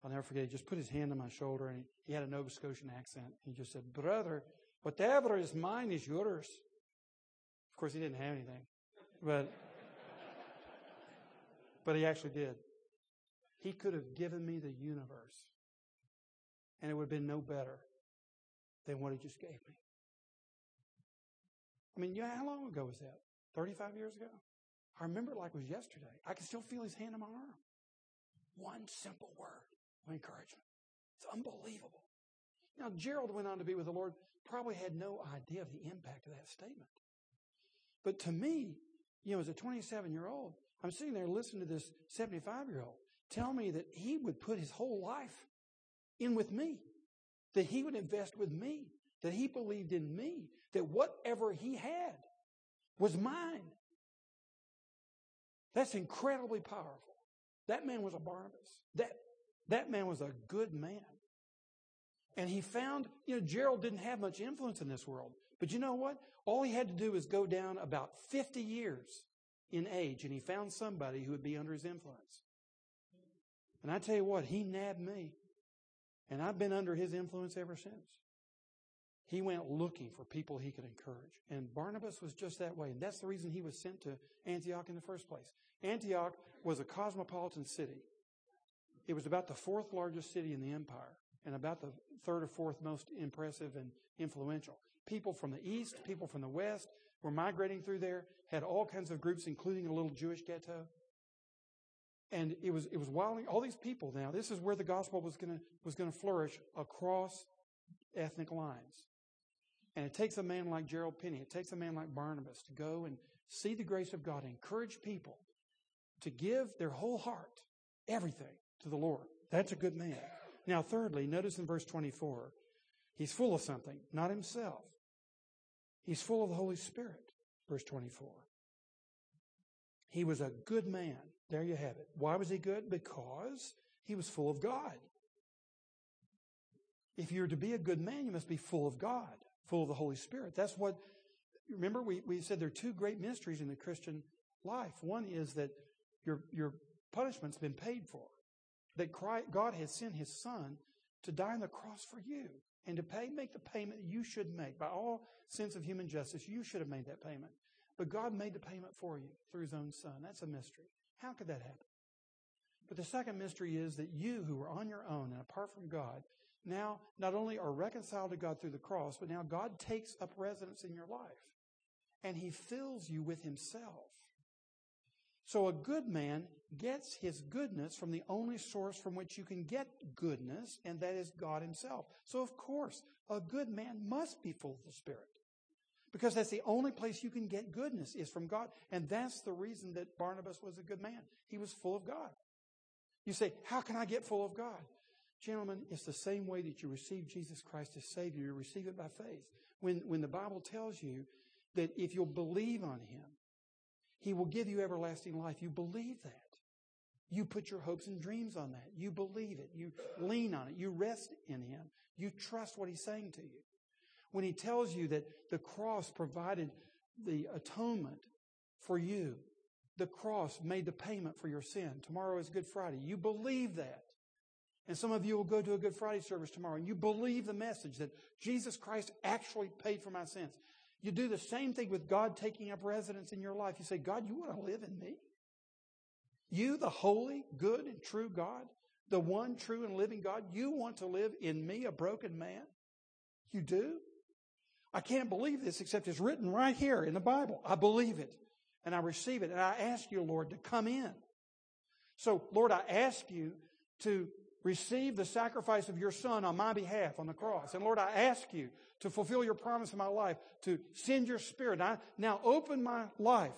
I'll never forget. He just put his hand on my shoulder and he, had a Nova Scotian accent. He just said, Brother, whatever is mine is yours. Of course, he didn't have anything, but but he actually did. He could have given me the universe, and it would have been no better than what he just gave me. I mean, yeah, how long ago was that? 35 years ago? I remember it like it was yesterday. I can still feel his hand on my arm. One simple word of encouragement. It's unbelievable. Now, Gerald went on to be with the Lord, probably had no idea of the impact of that statement. But to me, you know, as a 27 year old, I'm sitting there listening to this 75 year old tell me that he would put his whole life in with me, that he would invest with me, that he believed in me, that whatever he had was mine. That's incredibly powerful. That man was a Barnabas. That, that man was a good man. And he found, you know, Gerald didn't have much influence in this world. But you know what? All he had to do was go down about 50 years in age, and he found somebody who would be under his influence. And I tell you what, he nabbed me. And I've been under his influence ever since. He went looking for people he could encourage. And Barnabas was just that way. And that's the reason he was sent to Antioch in the first place. Antioch was a cosmopolitan city. It was about the fourth largest city in the empire and about the third or fourth most impressive and influential. People from the east, people from the west, were migrating through there, had all kinds of groups, including a little Jewish ghetto. And it was, it was wilding, all these people now, this is where the gospel was gonna, was gonna flourish across ethnic lines. And it takes a man like Gerald Penny, it takes a man like Barnabas to go and see the grace of God, encourage people to give their whole heart, everything to the Lord. That's a good man. Now, thirdly, notice in verse 24, he's full of something, not himself. He's full of the Holy Spirit. Verse 24. He was a good man. There you have it. Why was he good? Because he was full of God. If you're to be a good man, you must be full of God, full of the Holy Spirit. That's what, remember, we, we said there are two great mysteries in the Christian life. One is that your, your punishment's been paid for, that Christ, God has sent his Son to die on the cross for you and to pay, make the payment you should make. By all sense of human justice, you should have made that payment. But God made the payment for you through his own son. That's a mystery. How could that happen? But the second mystery is that you who were on your own and apart from God, now not only are reconciled to God through the cross, but now God takes up residence in your life and he fills you with himself. So a good man gets his goodness from the only source from which you can get goodness, and that is God himself. So of course, a good man must be full of the Spirit. Because that's the only place you can get goodness is from God. And that's the reason that Barnabas was a good man. He was full of God. You say, How can I get full of God? Gentlemen, it's the same way that you receive Jesus Christ as Savior. You receive it by faith. When, when the Bible tells you that if you'll believe on Him, He will give you everlasting life, you believe that. You put your hopes and dreams on that. You believe it. You lean on it. You rest in Him. You trust what He's saying to you. When He tells you that the cross provided the atonement for you, the cross made the payment for your sin. Tomorrow is Good Friday. You believe that. And some of you will go to a Good Friday service tomorrow and you believe the message that Jesus Christ actually paid for my sins. You do the same thing with God taking up residence in your life. You say, God, you want to live in me? You, the holy, good, and true God, the one true and living God, you want to live in me, a broken man? You do? I can't believe this except it's written right here in the Bible. I believe it and I receive it and I ask you, Lord, to come in. So, Lord, I ask you to receive the sacrifice of your son on my behalf on the cross. And Lord, I ask you to fulfill your promise in my life, to send your spirit. I now open my life.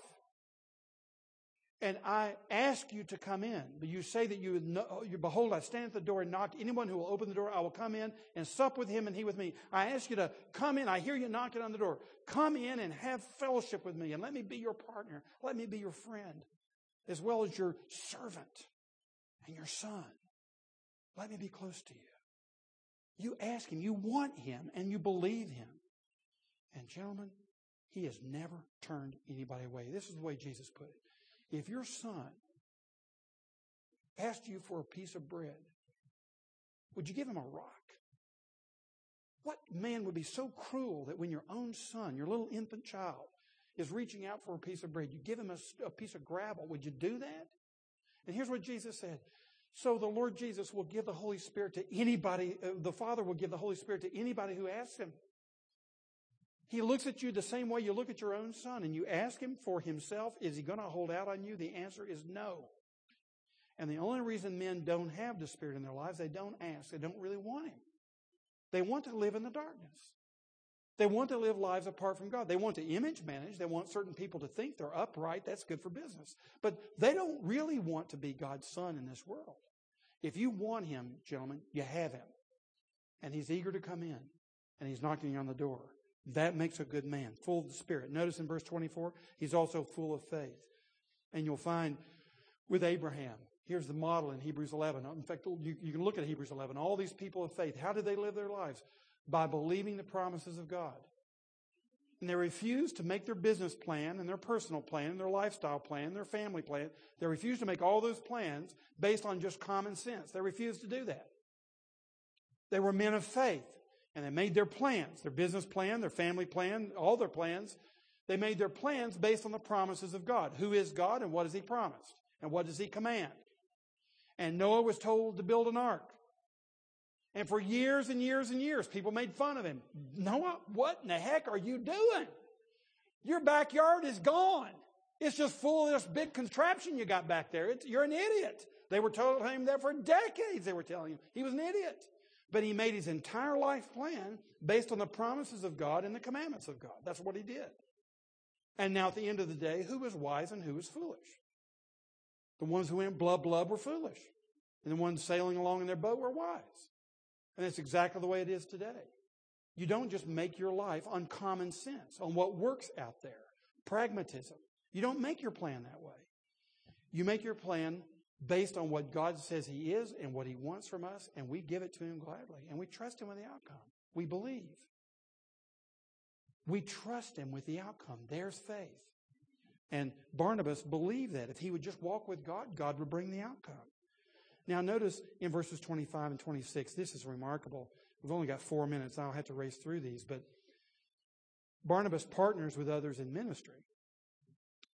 And I ask you to come in. But you say that you, you behold, I stand at the door and knock. Anyone who will open the door, I will come in and sup with him and he with me. I ask you to come in. I hear you knocking on the door. Come in and have fellowship with me and let me be your partner. Let me be your friend as well as your servant and your son. Let me be close to you. You ask him, you want him, and you believe him. And gentlemen, he has never turned anybody away. This is the way Jesus put it. If your son asked you for a piece of bread, would you give him a rock? What man would be so cruel that when your own son, your little infant child, is reaching out for a piece of bread, you give him a, a piece of gravel? Would you do that? And here's what Jesus said so the Lord Jesus will give the Holy Spirit to anybody, uh, the Father will give the Holy Spirit to anybody who asks Him. He looks at you the same way you look at your own son and you ask Him for Himself, is He going to hold out on you? The answer is no. And the only reason men don't have the Spirit in their lives, they don't ask. They don't really want Him. They want to live in the darkness. They want to live lives apart from God. They want to image manage. They want certain people to think they're upright. That's good for business. But they don't really want to be God's son in this world. If you want him, gentlemen, you have him. And he's eager to come in. And he's knocking on the door. That makes a good man, full of the Spirit. Notice in verse 24, he's also full of faith. And you'll find with Abraham, here's the model in Hebrews 11. In fact, you, you can look at Hebrews 11. All these people of faith, how did they live their lives? By believing the promises of God. And they refuse to make their business plan and their personal plan and their lifestyle plan, their family plan. They refuse to make all those plans based on just common sense. They refuse to do that. They were men of faith and they made their plans, their business plan, their family plan, all their plans. They made their plans based on the promises of God. Who is God and what has He promised? And what does He command? And Noah was told to build an ark. And for years and years and years, people made fun of him. Noah, what in the heck are you doing? Your backyard is gone. It's just full of this big contraption you got back there. It's, you're an idiot. They were telling him that for decades. They were telling him he was an idiot. But he made his entire life plan based on the promises of God and the commandments of God. That's what he did. And now at the end of the day, who was wise and who was foolish? The ones who went blub blub were foolish. And the ones sailing along in their boat were wise. And that's exactly the way it is today. You don't just make your life on common sense, on what works out there, pragmatism. You don't make your plan that way. You make your plan based on what God says He is and what He wants from us, and we give it to Him gladly, and we trust Him with the outcome. We believe. We trust Him with the outcome. There's faith. And Barnabas believed that if he would just walk with God, God would bring the outcome. Now, notice in verses 25 and 26, this is remarkable. We've only got four minutes. I'll have to race through these, but Barnabas partners with others in ministry.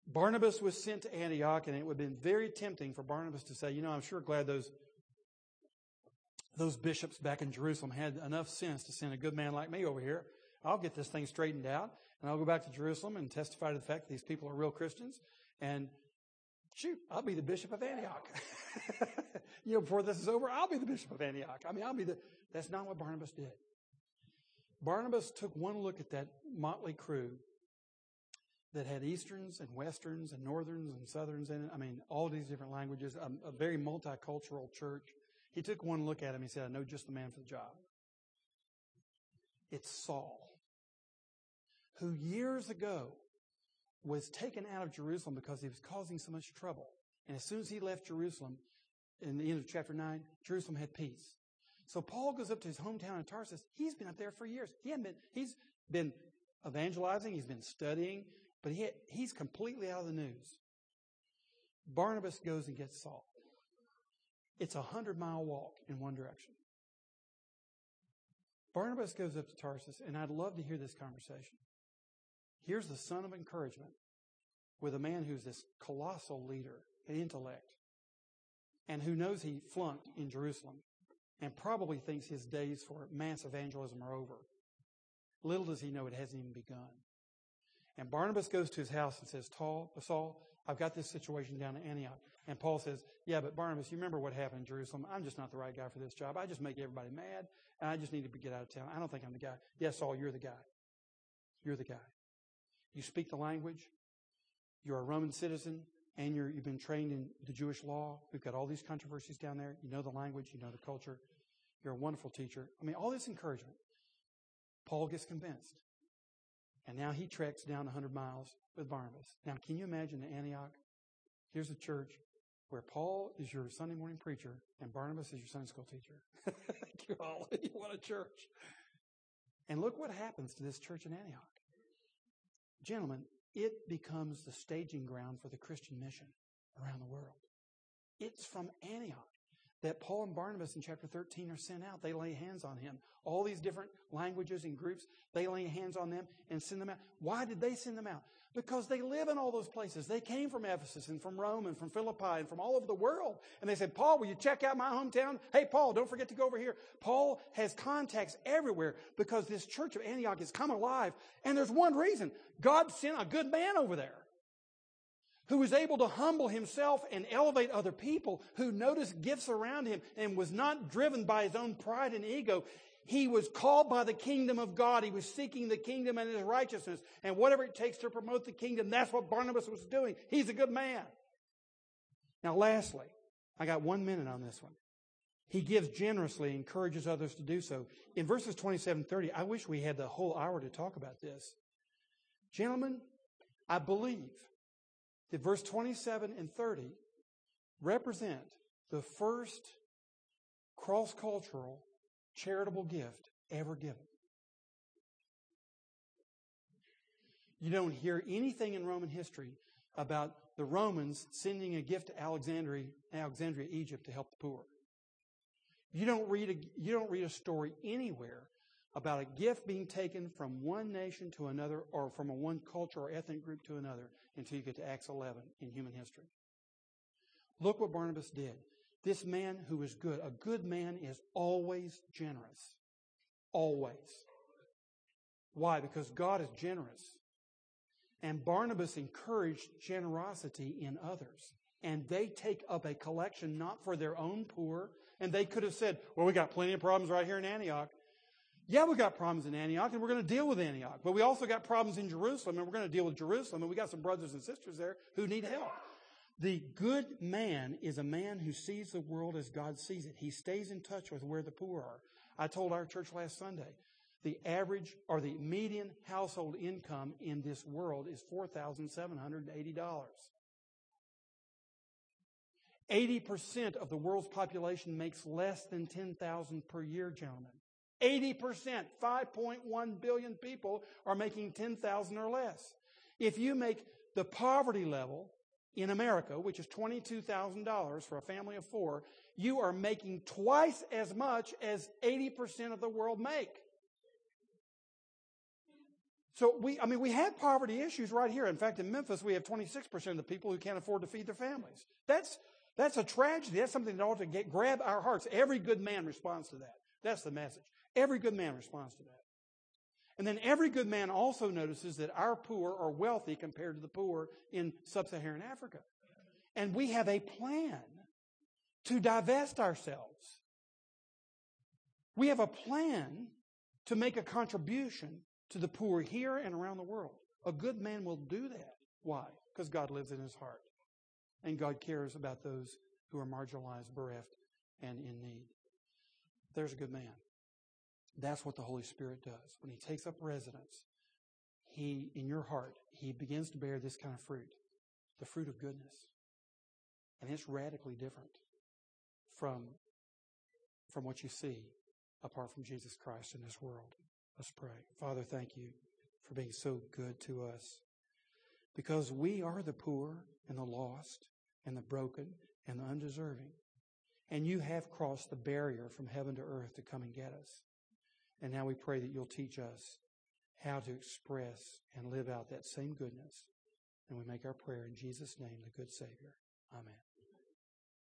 Barnabas was sent to Antioch, and it would have been very tempting for Barnabas to say, You know, I'm sure glad those, those bishops back in Jerusalem had enough sense to send a good man like me over here. I'll get this thing straightened out, and I'll go back to Jerusalem and testify to the fact that these people are real Christians, and shoot, I'll be the bishop of Antioch. you know, before this is over, I'll be the bishop of Antioch. I mean, I'll be the, that's not what Barnabas did. Barnabas took one look at that motley crew that had Easterns and Westerns and Northerns and Southerns in it. I mean, all these different languages, a, a very multicultural church. He took one look at him. He said, I know just the man for the job. It's Saul, who years ago was taken out of Jerusalem because he was causing so much trouble. And as soon as he left Jerusalem, in the end of chapter 9, Jerusalem had peace. So Paul goes up to his hometown in Tarsus. He's been up there for years. He hadn't been, he's been evangelizing, he's been studying, but he he's completely out of the news. Barnabas goes and gets Saul. It's a hundred mile walk in one direction. Barnabas goes up to Tarsus, and I'd love to hear this conversation. Here's the son of encouragement with a man who's this colossal leader and intellect and who knows he flunked in Jerusalem and probably thinks his days for mass evangelism are over. Little does he know it hasn't even begun. And Barnabas goes to his house and says, Saul, I've got this situation down in Antioch. And Paul says, Yeah, but Barnabas, you remember what happened in Jerusalem? I'm just not the right guy for this job. I just make everybody mad, and I just need to get out of town. I don't think I'm the guy. Yes, Saul, you're the guy. You're the guy. You speak the language. You're a Roman citizen, and you have been trained in the Jewish law. We've got all these controversies down there. You know the language. You know the culture. You're a wonderful teacher. I mean, all this encouragement. Paul gets convinced. And now he treks down 100 miles with Barnabas. Now, can you imagine Antioch? Here's a church where Paul is your Sunday morning preacher and Barnabas is your Sunday school teacher. What a church. And look what happens to this church in Antioch. Gentlemen, it becomes the staging ground for the Christian mission around the world. It's from Antioch that Paul and Barnabas in chapter 13 are sent out. They lay hands on him. All these different languages and groups, they lay hands on them and send them out. Why did they send them out? Because they live in all those places. They came from Ephesus and from Rome and from Philippi and from all over the world. And they said, Paul, will you check out my hometown? Hey, Paul, don't forget to go over here. Paul has contacts everywhere because this church of Antioch has come alive. And there's one reason. God sent a good man over there who was able to humble himself and elevate other people, who noticed gifts around him and was not driven by his own pride and ego. He was called by the kingdom of God. He was seeking the kingdom and his righteousness. And whatever it takes to promote the kingdom, that's what Barnabas was doing. He's a good man. Now, lastly, I got one minute on this one. He gives generously, encourages others to do so. In verses 27 30, I wish we had the whole hour to talk about this. Gentlemen, I believe that verse 27 and 30 represent the first cross cultural charitable gift ever given. You don't hear anything in Roman history about the Romans sending a gift to Alexandria, Alexandria, Egypt to help the poor. You don't read a, you don't read a story anywhere about a gift being taken from one nation to another or from a one culture or ethnic group to another until you get to Acts 11 in human history. Look what Barnabas did. This man who is good, a good man is always generous. Always. Why? Because God is generous. And Barnabas encouraged generosity in others. And they take up a collection not for their own poor. And they could have said, well, we got plenty of problems right here in Antioch. Yeah, we got problems in Antioch and we're going to deal with Antioch, but we also got problems in Jerusalem and we're going to deal with Jerusalem and we got some brothers and sisters there who need help. The good man is a man who sees the world as God sees it. He stays in touch with where the poor are. I told our church last Sunday, the average or the median household income in this world is $4,780. 80% of the world's population makes less than 10,000 per year, gentlemen. 80%, 5.1 billion people are making 10,000 or less. If you make the poverty level in America, which is $22,000 for a family of four, you are making twice as much as 80% of the world make. So we, I mean, we have poverty issues right here. In fact, in Memphis, we have 26% of the people who can't afford to feed their families. That's, that's a tragedy. That's something that ought to get, grab our hearts. Every good man responds to that. That's the message. Every good man responds to that. And then every good man also notices that our poor are wealthy compared to the poor in sub-Saharan Africa. And we have a plan to divest ourselves. We have a plan to make a contribution to the poor here and around the world. A good man will do that. Why? Because God lives in his heart. And God cares about those who are marginalized, bereft, and in need. There's a good man. That's what the Holy Spirit does. When he takes up residence, he, in your heart, he begins to bear this kind of fruit. The fruit of goodness. And it's radically different from, from what you see apart from Jesus Christ in this world. Let's pray. Father, thank you for being so good to us. Because we are the poor and the lost and the broken and the undeserving. And you have crossed the barrier from heaven to earth to come and get us. And now we pray that you'll teach us how to express and live out that same goodness. And we make our prayer in Jesus' name, the good Savior. Amen.